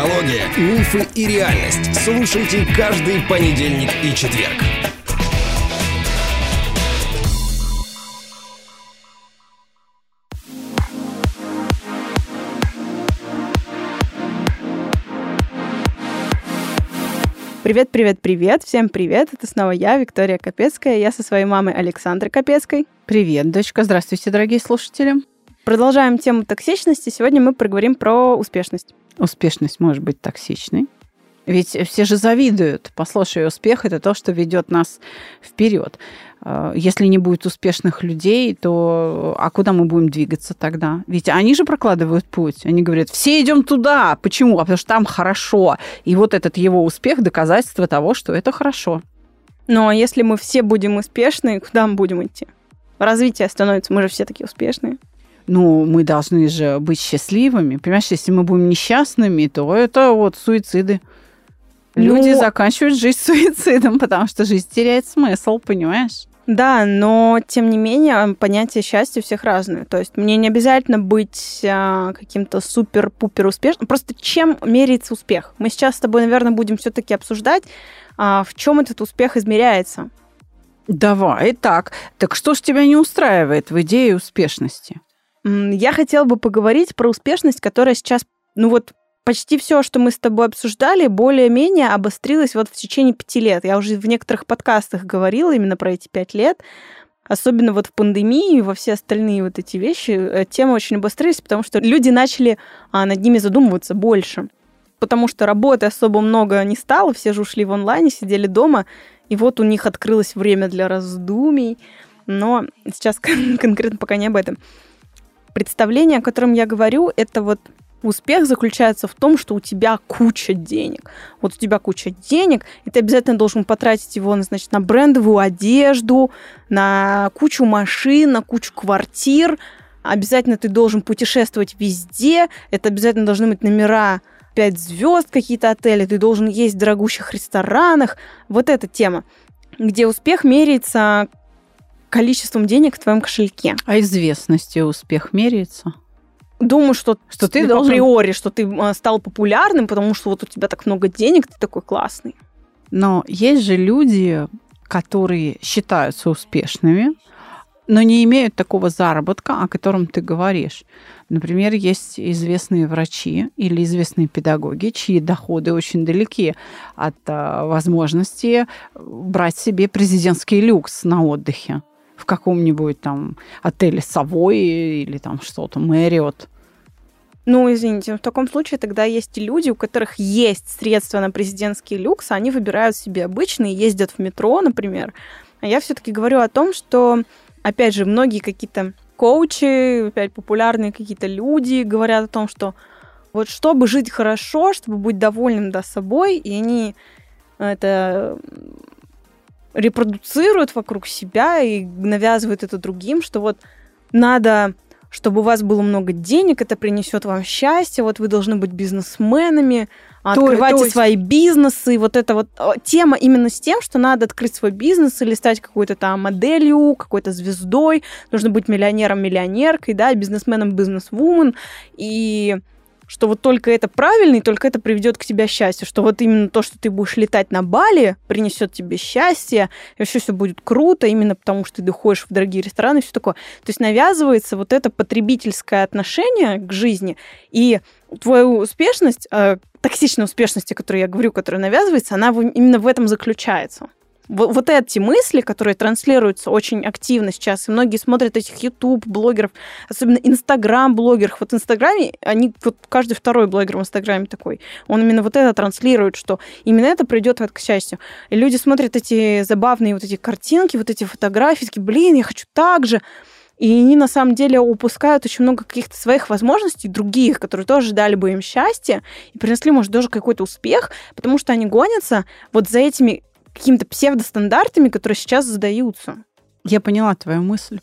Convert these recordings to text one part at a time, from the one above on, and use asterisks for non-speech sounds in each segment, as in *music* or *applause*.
психология, мифы и реальность. Слушайте каждый понедельник и четверг. Привет, привет, привет. Всем привет. Это снова я, Виктория Капецкая. Я со своей мамой Александрой Капецкой. Привет, дочка. Здравствуйте, дорогие слушатели. Продолжаем тему токсичности. Сегодня мы проговорим про успешность. Успешность может быть токсичной. Ведь все же завидуют. Послушай, успех это то, что ведет нас вперед. Э, если не будет успешных людей, то а куда мы будем двигаться тогда? Ведь они же прокладывают путь. Они говорят, все идем туда. Почему? А потому что там хорошо. И вот этот его успех доказательство того, что это хорошо. Ну, а если мы все будем успешны, куда мы будем идти? Развитие становится, мы же все такие успешные ну, мы должны же быть счастливыми. Понимаешь, если мы будем несчастными, то это вот суициды. Люди ну, заканчивают жизнь *laughs* суицидом, потому что жизнь теряет смысл, понимаешь? Да, но тем не менее понятие счастья у всех разное. То есть мне не обязательно быть а, каким-то супер-пупер успешным. Просто чем меряется успех? Мы сейчас с тобой, наверное, будем все-таки обсуждать, а, в чем этот успех измеряется. Давай, так. Так что ж тебя не устраивает в идее успешности? Я хотела бы поговорить про успешность, которая сейчас, ну вот, почти все, что мы с тобой обсуждали, более-менее обострилось вот в течение пяти лет. Я уже в некоторых подкастах говорила именно про эти пять лет. Особенно вот в пандемии и во все остальные вот эти вещи э, темы очень обострились, потому что люди начали а, над ними задумываться больше. Потому что работы особо много не стало, все же ушли в онлайн, сидели дома, и вот у них открылось время для раздумий. Но сейчас конкретно пока не об этом представление, о котором я говорю, это вот Успех заключается в том, что у тебя куча денег. Вот у тебя куча денег, и ты обязательно должен потратить его, значит, на брендовую одежду, на кучу машин, на кучу квартир. Обязательно ты должен путешествовать везде. Это обязательно должны быть номера 5 звезд, какие-то отели. Ты должен есть в дорогущих ресторанах. Вот эта тема где успех меряется количеством денег в твоем кошельке. А известностью успех меряется? Думаю, что, что ты должен... априори, что ты а, стал популярным, потому что вот у тебя так много денег, ты такой классный. Но есть же люди, которые считаются успешными, но не имеют такого заработка, о котором ты говоришь. Например, есть известные врачи или известные педагоги, чьи доходы очень далеки от а, возможности брать себе президентский люкс на отдыхе в каком-нибудь там отеле Совой или там что-то, Мэриот. Ну, извините, в таком случае тогда есть люди, у которых есть средства на президентский люкс, они выбирают себе обычные, ездят в метро, например. А я все-таки говорю о том, что, опять же, многие какие-то коучи, опять популярные какие-то люди говорят о том, что вот чтобы жить хорошо, чтобы быть довольным да, собой, и они это репродуцируют вокруг себя и навязывают это другим, что вот надо чтобы у вас было много денег, это принесет вам счастье, вот вы должны быть бизнесменами, то, открывайте то есть... свои бизнесы, вот эта вот тема именно с тем, что надо открыть свой бизнес или стать какой-то там моделью, какой-то звездой, нужно быть миллионером, миллионеркой, да, бизнесменом, бизнесвумен, и что вот только это правильно, и только это приведет к тебе счастью, что вот именно то, что ты будешь летать на Бали, принесет тебе счастье, и вообще все будет круто, именно потому что ты ходишь в дорогие рестораны и все такое. То есть навязывается вот это потребительское отношение к жизни, и твою успешность, э, токсичная успешность, о которой я говорю, которая навязывается, она именно в этом заключается вот, эти мысли, которые транслируются очень активно сейчас, и многие смотрят этих YouTube-блогеров, особенно Инстаграм-блогеров. Вот в Инстаграме, они, вот каждый второй блогер в Инстаграме такой, он именно вот это транслирует, что именно это придет к счастью. И люди смотрят эти забавные вот эти картинки, вот эти фотографии, такие, блин, я хочу так же. И они на самом деле упускают очень много каких-то своих возможностей, других, которые тоже дали бы им счастье и принесли, может, даже какой-то успех, потому что они гонятся вот за этими какими-то псевдостандартами, которые сейчас задаются. Я поняла твою мысль.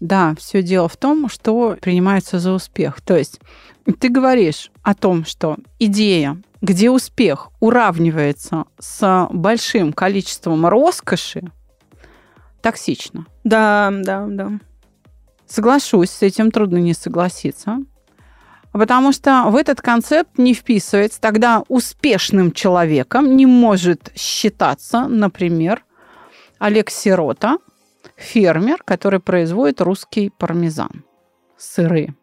Да, все дело в том, что принимается за успех. То есть ты говоришь о том, что идея, где успех уравнивается с большим количеством роскоши, токсично. Да, да, да. Соглашусь, с этим трудно не согласиться. Потому что в этот концепт не вписывается. Тогда успешным человеком не может считаться, например, Олег Сирота, фермер, который производит русский пармезан, сыры.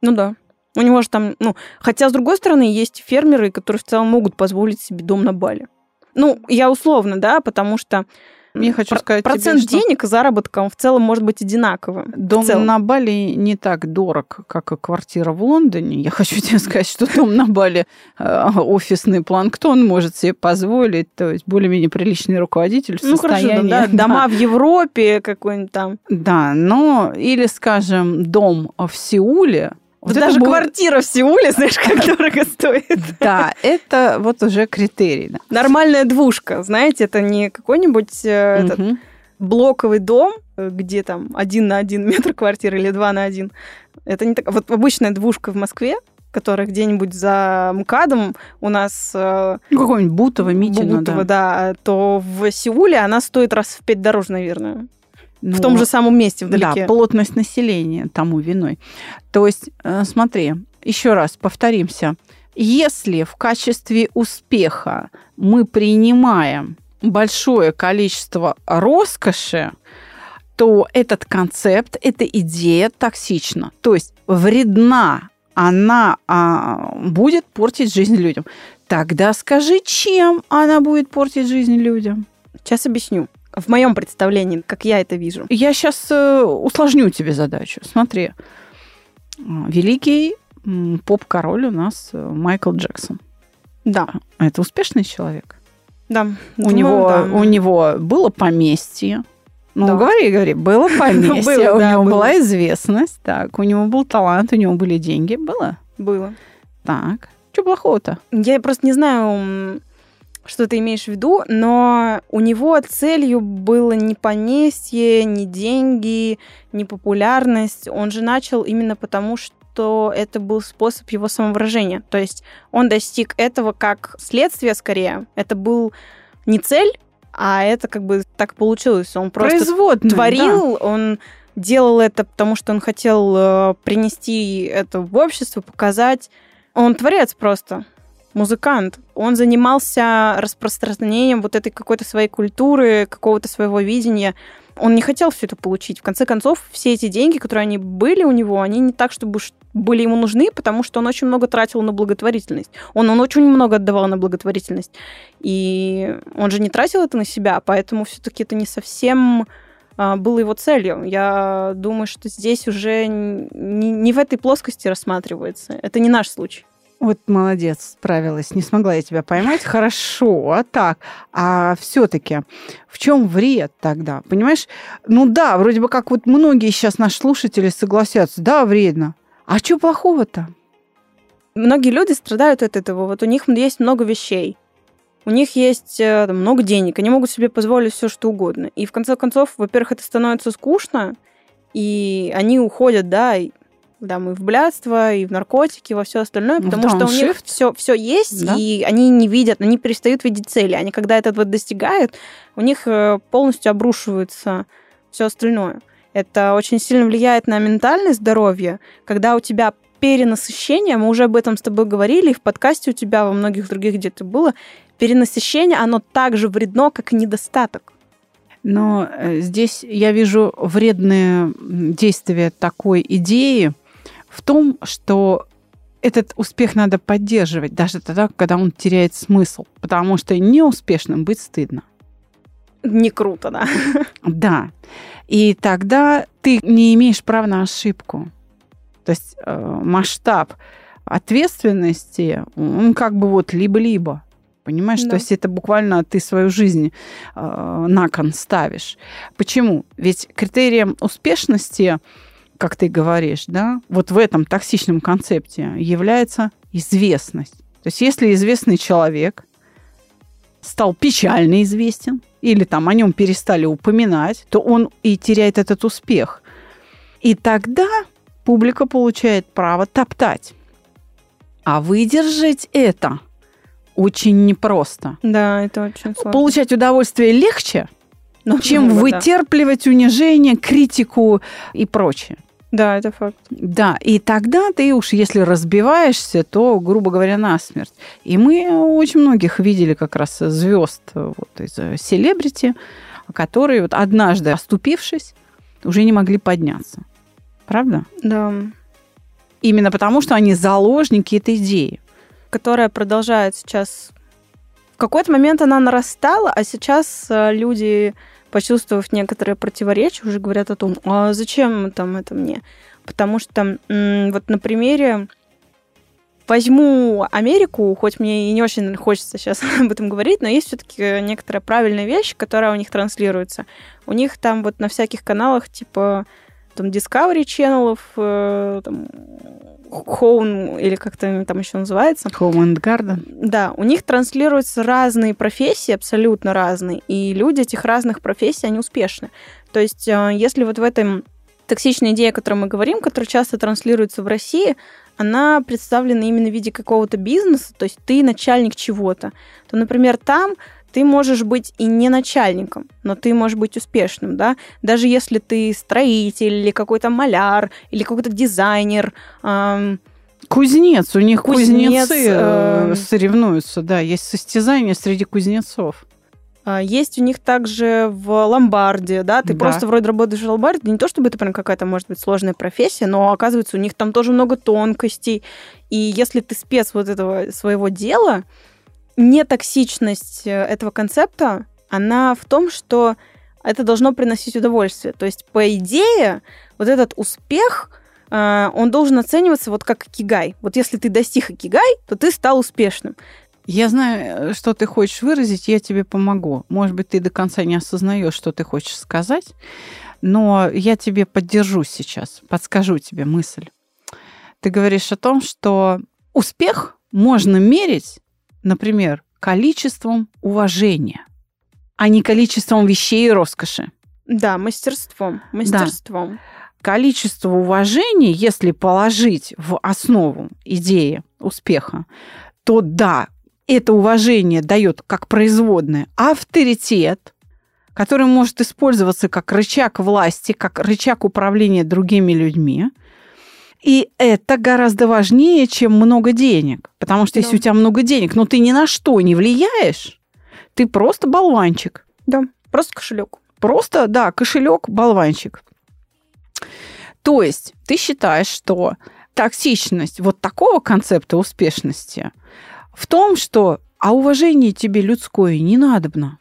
Ну да. У него же там, ну, хотя, с другой стороны, есть фермеры, которые в целом могут позволить себе дом на Бали. Ну, я условно, да, потому что я хочу сказать процент тебе, денег что... заработка в целом может быть одинаковым. Дом на Бали не так дорог, как квартира в Лондоне. Я хочу *laughs* тебе сказать, что дом на Бали э, офисный планктон может себе позволить, то есть более-менее приличный руководитель в ну, состоянии... Хорошо, да. *laughs* Дома в Европе какой-нибудь там. Да, но или, скажем, дом в Сеуле, вот даже будет... квартира в Сеуле, знаешь, как *laughs* дорого стоит. Да, это вот уже критерий. Да. Нормальная двушка, знаете, это не какой-нибудь э, этот, блоковый дом, где там один на один *laughs* метр квартиры или два на один. Это не так. Вот обычная двушка в Москве, которая где-нибудь за МКАДом у нас... Э, ну, какой-нибудь Бутово, Митино, Бутово, да. да. То в Сеуле она стоит раз в пять дороже, наверное. Ну, в том же самом месте вдалеке. Да, плотность населения тому виной. То есть, э, смотри, еще раз повторимся. Если в качестве успеха мы принимаем большое количество роскоши, то этот концепт, эта идея токсична. То есть вредна, она а, будет портить жизнь людям. Тогда скажи, чем она будет портить жизнь людям? Сейчас объясню в моем представлении, как я это вижу. Я сейчас э, усложню тебе задачу. Смотри, великий поп-король у нас э, Майкл Джексон. Да. Это успешный человек. Да. У, думаю, него, да. у него было поместье. Ну, да. говори, говори, было *laughs* поместье, было, у да, него было. была известность, так, у него был талант, у него были деньги, было? Было. Так, что плохого-то? Я просто не знаю, что ты имеешь в виду, но у него целью было не поместье, не деньги, не популярность. Он же начал именно потому, что это был способ его самовыражения. То есть он достиг этого как следствие скорее. Это был не цель, а это как бы так получилось. Он просто творил, да. он делал это, потому что он хотел э, принести это в общество, показать. Он творец просто музыкант. Он занимался распространением вот этой какой-то своей культуры, какого-то своего видения. Он не хотел все это получить. В конце концов, все эти деньги, которые они были у него, они не так, чтобы были ему нужны, потому что он очень много тратил на благотворительность. Он, он очень много отдавал на благотворительность. И он же не тратил это на себя, поэтому все-таки это не совсем а, было его целью. Я думаю, что здесь уже не, не в этой плоскости рассматривается. Это не наш случай. Вот молодец, справилась. Не смогла я тебя поймать. *laughs* Хорошо, а так. А все-таки в чем вред тогда? Понимаешь? Ну да, вроде бы как вот многие сейчас наши слушатели согласятся. Да, вредно. А что плохого-то? Многие люди страдают от этого. Вот у них есть много вещей. У них есть э, там, много денег, они могут себе позволить все, что угодно. И в конце концов, во-первых, это становится скучно, и они уходят, да, да, мы в блядство, и в наркотики, во все остальное, ну, потому что у них все, все есть, да? и они не видят, они перестают видеть цели. Они, когда это вот достигают, у них э, полностью обрушивается все остальное. Это очень сильно влияет на ментальное здоровье, когда у тебя перенасыщение, мы уже об этом с тобой говорили, и в подкасте у тебя во многих других где-то было, перенасыщение, оно так же вредно, как и недостаток. Но э, здесь я вижу вредные действия такой идеи, в том, что этот успех надо поддерживать даже тогда, когда он теряет смысл, потому что неуспешным быть стыдно. Не круто, да. Да. И тогда ты не имеешь права на ошибку. То есть э, масштаб ответственности, он как бы вот либо-либо. Понимаешь, да. то есть это буквально ты свою жизнь э, на кон ставишь. Почему? Ведь критерием успешности как ты говоришь, да, вот в этом токсичном концепте является известность. То есть если известный человек стал печально известен, или там о нем перестали упоминать, то он и теряет этот успех. И тогда публика получает право топтать. А выдержать это очень непросто. Да, это очень сложно. Получать удовольствие легче, ну, чем вытерпливать да. унижение, критику и прочее. Да, это факт. Да, и тогда ты уж, если разбиваешься, то, грубо говоря, насмерть. И мы очень многих видели как раз звезд вот, из селебрити, которые вот однажды оступившись, уже не могли подняться. Правда? Да. Именно потому, что они заложники этой идеи. Которая продолжает сейчас... В какой-то момент она нарастала, а сейчас э, люди почувствовав некоторые противоречия, уже говорят о том, а зачем там это мне? Потому что вот на примере возьму Америку, хоть мне и не очень хочется сейчас *laughs* об этом говорить, но есть все-таки некоторая правильная вещь, которая у них транслируется. У них там вот на всяких каналах типа там Discovery Channel, э, там, Home, или как-то там еще называется. Home and Garden. Да, у них транслируются разные профессии, абсолютно разные, и люди этих разных профессий, они успешны. То есть, э, если вот в этом токсичной идее, о которой мы говорим, которая часто транслируется в России, она представлена именно в виде какого-то бизнеса, то есть ты начальник чего-то, то, например, там ты можешь быть и не начальником, но ты можешь быть успешным, да, даже если ты строитель или какой-то маляр или какой-то дизайнер. Эм, Кузнец, у них кузнец, кузнецы э, соревнуются, да, есть состязания среди кузнецов. А, есть у них также в ломбарде, да, ты да. просто вроде работаешь в ломбарде, не то чтобы это прям какая-то, может быть, сложная профессия, но оказывается, у них там тоже много тонкостей, и если ты спец вот этого своего дела, нетоксичность э, этого концепта, она в том, что это должно приносить удовольствие. То есть, по идее, вот этот успех, э, он должен оцениваться вот как кигай. Вот если ты достиг кигай, то ты стал успешным. Я знаю, э, что ты хочешь выразить, я тебе помогу. Может быть, ты до конца не осознаешь, что ты хочешь сказать, но я тебе поддержу сейчас, подскажу тебе мысль. Ты говоришь о том, что успех можно мерить например, количеством уважения, а не количеством вещей и роскоши. Да, мастерством. Мастерством. Да. Количество уважения, если положить в основу идеи успеха, то да, это уважение дает как производное авторитет, который может использоваться как рычаг власти, как рычаг управления другими людьми – и это гораздо важнее, чем много денег. Потому что да. если у тебя много денег, но ты ни на что не влияешь, ты просто болванчик. Да, просто кошелек. Просто, да, кошелек, болванчик. То есть ты считаешь, что токсичность вот такого концепта успешности в том, что а уважение тебе людское не надобно.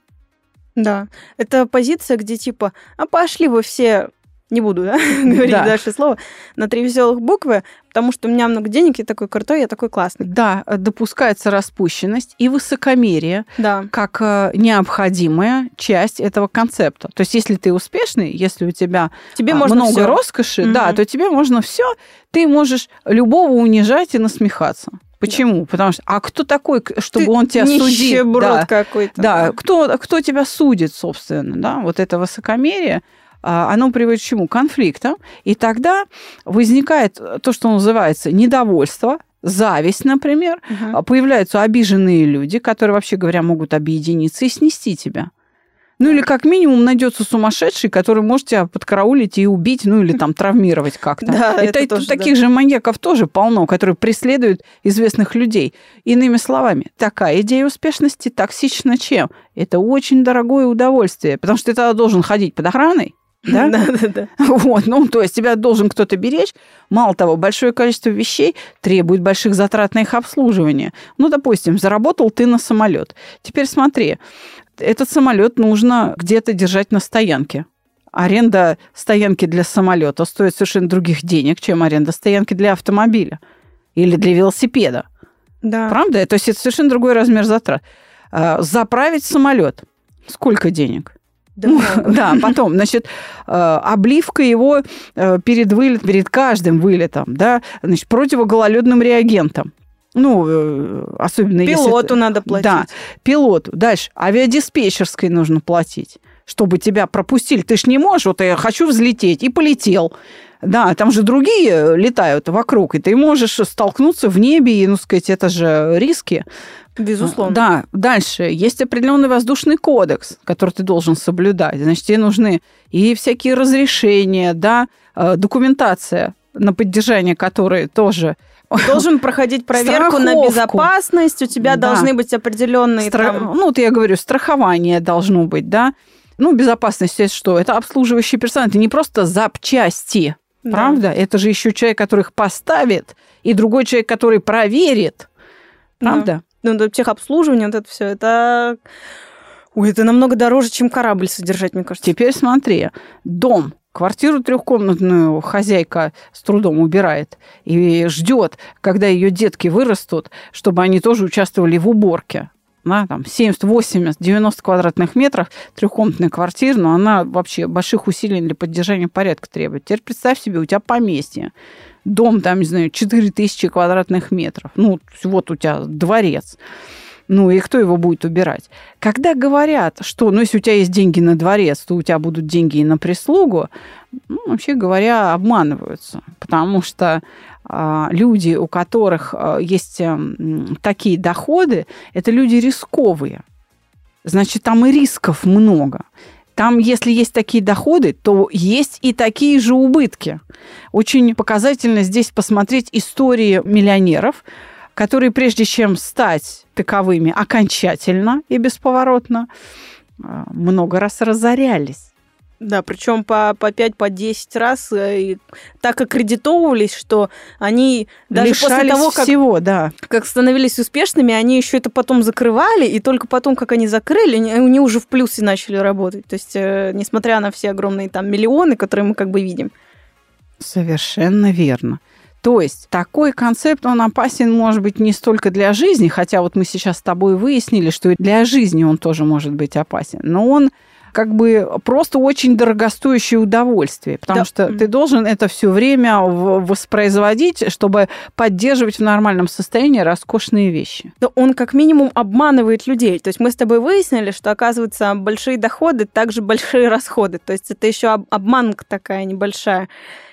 Да, это позиция, где типа, а пошли вы все не буду да, *laughs* говорить да. дальше слово, на три веселых буквы, потому что у меня много денег, я такой крутой, я такой классный. Да, допускается распущенность и высокомерие да. как э, необходимая часть этого концепта. То есть, если ты успешный, если у тебя тебе а, можно много всё. роскоши, mm-hmm. да, то тебе можно все, ты можешь любого унижать и насмехаться. Почему? Да. Потому что, а кто такой, чтобы Ты он тебя судил? Да, какой-то. Да, кто, кто тебя судит, собственно, да, вот это высокомерие, оно приводит к чему? Конфликтам. И тогда возникает то, что называется недовольство, зависть, например. Угу. Появляются обиженные люди, которые, вообще говоря, могут объединиться и снести тебя. Ну или как минимум найдется сумасшедший, который может тебя подкараулить и убить, ну или там *laughs* травмировать как-то. Да, это, это тоже, таких да. же маньяков тоже полно, которые преследуют известных людей. Иными словами, такая идея успешности токсична чем? Это очень дорогое удовольствие, потому что ты тогда должен ходить под охраной, да? Да, да, да. Вот, ну, то есть тебя должен кто-то беречь. Мало того, большое количество вещей требует больших затрат на их обслуживание. Ну, допустим, заработал ты на самолет. Теперь смотри, этот самолет нужно где-то держать на стоянке. Аренда стоянки для самолета стоит совершенно других денег, чем аренда стоянки для автомобиля или для велосипеда. Да. Правда? То есть это совершенно другой размер затрат. А, заправить самолет. Сколько денег? Да, ну, да, потом, значит, э, обливка его э, перед вылетом, перед каждым вылетом, да, значит, противогололедным реагентом. Ну, э, особенно Пилоту если... надо платить. Да, пилоту. Дальше, авиадиспетчерской нужно платить, чтобы тебя пропустили. Ты ж не можешь, вот я хочу взлететь, и полетел. Да, там же другие летают вокруг, и ты можешь столкнуться в небе, и, ну, сказать, это же риски. Безусловно. Да, дальше. Есть определенный воздушный кодекс, который ты должен соблюдать. Значит, тебе нужны и всякие разрешения, да, э, документация на поддержание которой тоже должен проходить проверку Страховку. на безопасность, у тебя да. должны быть определенные Стра... там... Ну, вот я говорю, страхование должно быть, да. Ну, безопасность это что? Это обслуживающий персонал, это не просто запчасти, да. правда? Это же еще человек, который их поставит, и другой человек, который проверит, правда? Да. Ну, техобслуживание, вот это все, это... Ой, это намного дороже, чем корабль содержать, мне кажется. Теперь смотри, дом Квартиру трехкомнатную хозяйка с трудом убирает и ждет, когда ее детки вырастут, чтобы они тоже участвовали в уборке. Да, там 70, 80, 90 квадратных метров трехкомнатная квартира, но она вообще больших усилий для поддержания порядка требует. Теперь представь себе, у тебя поместье, дом там, не знаю, 4000 квадратных метров, ну, вот у тебя дворец. Ну и кто его будет убирать? Когда говорят, что, ну, если у тебя есть деньги на дворец, то у тебя будут деньги и на прислугу, ну, вообще говоря, обманываются. Потому что э, люди, у которых э, есть э, такие доходы, это люди рисковые. Значит, там и рисков много. Там, если есть такие доходы, то есть и такие же убытки. Очень показательно здесь посмотреть истории миллионеров, которые прежде чем стать таковыми окончательно и бесповоротно, а, много раз разорялись. Да, причем по, по 5, по 10 раз э, и так аккредитовывались, что они даже Лишались после того, как, всего, да. как становились успешными, они еще это потом закрывали, и только потом, как они закрыли, они, они уже в плюсе начали работать. То есть, э, несмотря на все огромные там миллионы, которые мы как бы видим. Совершенно верно. То есть такой концепт, он опасен, может быть, не столько для жизни, хотя вот мы сейчас с тобой выяснили, что и для жизни он тоже может быть опасен, но он как бы просто очень дорогостоящее удовольствие, потому да. что ты должен это все время воспроизводить, чтобы поддерживать в нормальном состоянии роскошные вещи. Да он как минимум обманывает людей. То есть мы с тобой выяснили, что оказывается большие доходы также большие расходы. То есть это еще обманка такая небольшая.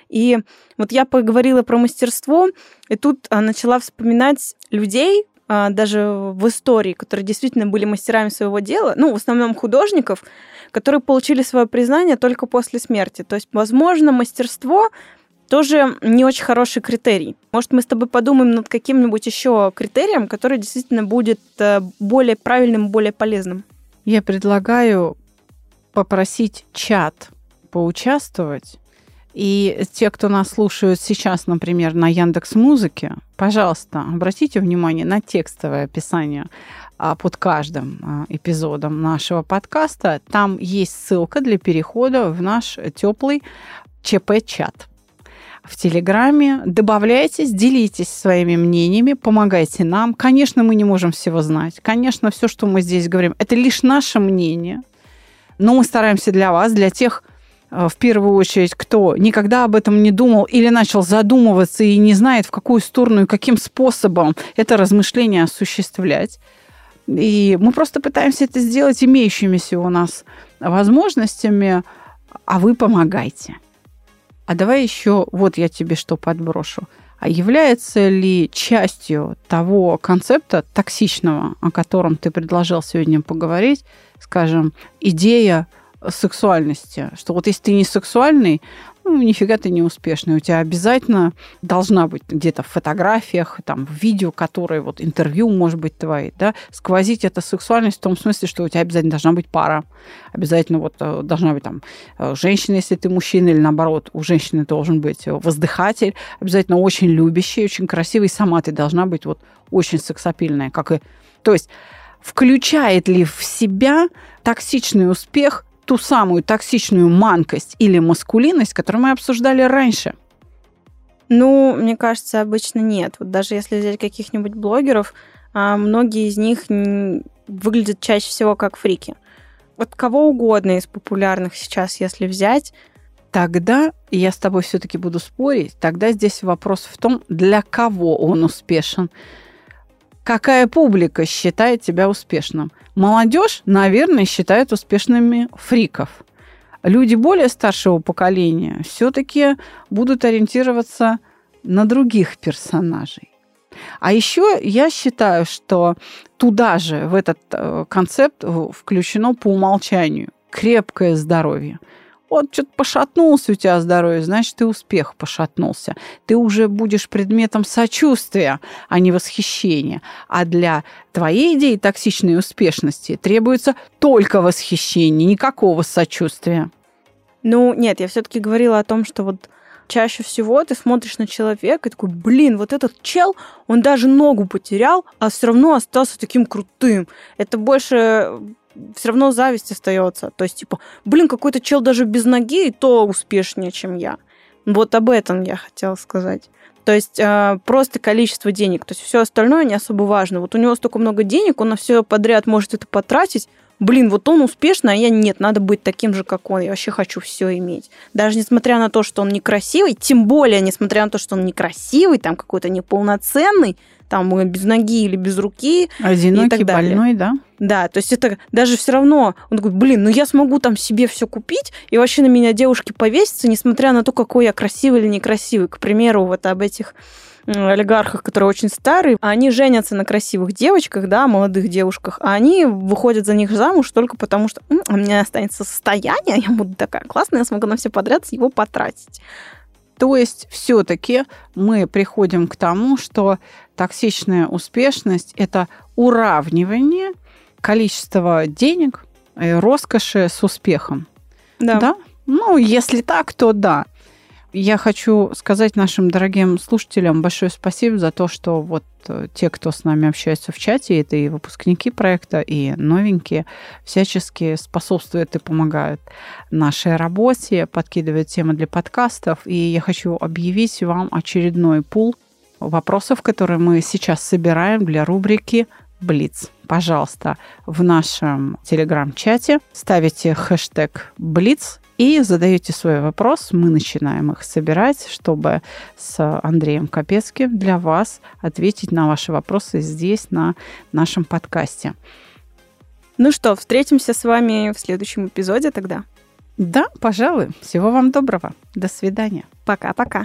И вот я поговорила про мастерство, и тут а, начала вспоминать людей, даже в истории, которые действительно были мастерами своего дела, ну, в основном художников, которые получили свое признание только после смерти. То есть, возможно, мастерство тоже не очень хороший критерий. Может, мы с тобой подумаем над каким-нибудь еще критерием, который действительно будет э, более правильным, более полезным. Я предлагаю попросить чат поучаствовать и те, кто нас слушают сейчас, например, на Яндекс Музыке, пожалуйста, обратите внимание на текстовое описание а, под каждым а, эпизодом нашего подкаста. Там есть ссылка для перехода в наш теплый ЧП-чат в Телеграме. Добавляйтесь, делитесь своими мнениями, помогайте нам. Конечно, мы не можем всего знать. Конечно, все, что мы здесь говорим, это лишь наше мнение. Но мы стараемся для вас, для тех в первую очередь, кто никогда об этом не думал или начал задумываться и не знает, в какую сторону и каким способом это размышление осуществлять. И мы просто пытаемся это сделать имеющимися у нас возможностями, а вы помогайте. А давай еще, вот я тебе что подброшу. А является ли частью того концепта токсичного, о котором ты предложил сегодня поговорить, скажем, идея сексуальности, что вот если ты не сексуальный, ну, нифига ты не успешный. У тебя обязательно должна быть где-то в фотографиях, там, в видео, которые, вот, интервью, может быть, твои, да, сквозить эта сексуальность в том смысле, что у тебя обязательно должна быть пара, обязательно вот э, должна быть там э, женщина, если ты мужчина, или наоборот, у женщины должен быть воздыхатель, обязательно очень любящий, очень красивый, сама ты должна быть вот очень сексапильная, как и... То есть включает ли в себя токсичный успех ту самую токсичную манкость или маскулинность, которую мы обсуждали раньше? Ну, мне кажется, обычно нет. Вот даже если взять каких-нибудь блогеров, а, многие из них выглядят чаще всего как фрики. Вот кого угодно из популярных сейчас, если взять, тогда я с тобой все-таки буду спорить, тогда здесь вопрос в том, для кого он успешен. Какая публика считает тебя успешным? Молодежь, наверное, считает успешными фриков. Люди более старшего поколения все-таки будут ориентироваться на других персонажей. А еще я считаю, что туда же, в этот э, концепт включено по умолчанию крепкое здоровье. Вот что-то пошатнулся у тебя здоровье, значит, ты успех пошатнулся. Ты уже будешь предметом сочувствия, а не восхищения. А для твоей идеи токсичной успешности требуется только восхищение, никакого сочувствия. Ну, нет, я все-таки говорила о том, что вот чаще всего ты смотришь на человека и такой, блин, вот этот чел, он даже ногу потерял, а все равно остался таким крутым. Это больше все равно зависть остается. То есть, типа, блин, какой-то чел даже без ноги, и то успешнее, чем я. Вот об этом я хотела сказать. То есть э, просто количество денег. То есть все остальное не особо важно. Вот у него столько много денег, он на все подряд может это потратить. Блин, вот он успешный, а я нет, надо быть таким же, как он. Я вообще хочу все иметь. Даже несмотря на то, что он некрасивый, тем более несмотря на то, что он некрасивый, там какой-то неполноценный, там без ноги или без руки. Одинокий, и так далее. больной, да? Да, то есть это даже все равно, он такой, блин, ну я смогу там себе все купить, и вообще на меня девушки повесятся, несмотря на то, какой я красивый или некрасивый. К примеру, вот об этих олигархах, которые очень старые, они женятся на красивых девочках, да, молодых девушках, а они выходят за них замуж только потому, что у меня останется состояние, я буду такая классная, я смогу на все подряд его потратить. То есть все-таки мы приходим к тому, что токсичная успешность – это уравнивание количества денег и роскоши с успехом. Да. да? Ну, если так, то да. Я хочу сказать нашим дорогим слушателям большое спасибо за то, что вот э, те, кто с нами общается в чате, это и выпускники проекта, и новенькие, всячески способствуют и помогают нашей работе, подкидывают темы для подкастов. И я хочу объявить вам очередной пул вопросов, которые мы сейчас собираем для рубрики Блиц. Пожалуйста, в нашем телеграм-чате ставите хэштег Блиц и задаете свой вопрос. Мы начинаем их собирать, чтобы с Андреем Капецким для вас ответить на ваши вопросы здесь, на нашем подкасте. Ну что, встретимся с вами в следующем эпизоде тогда? Да, пожалуй. Всего вам доброго. До свидания. Пока-пока.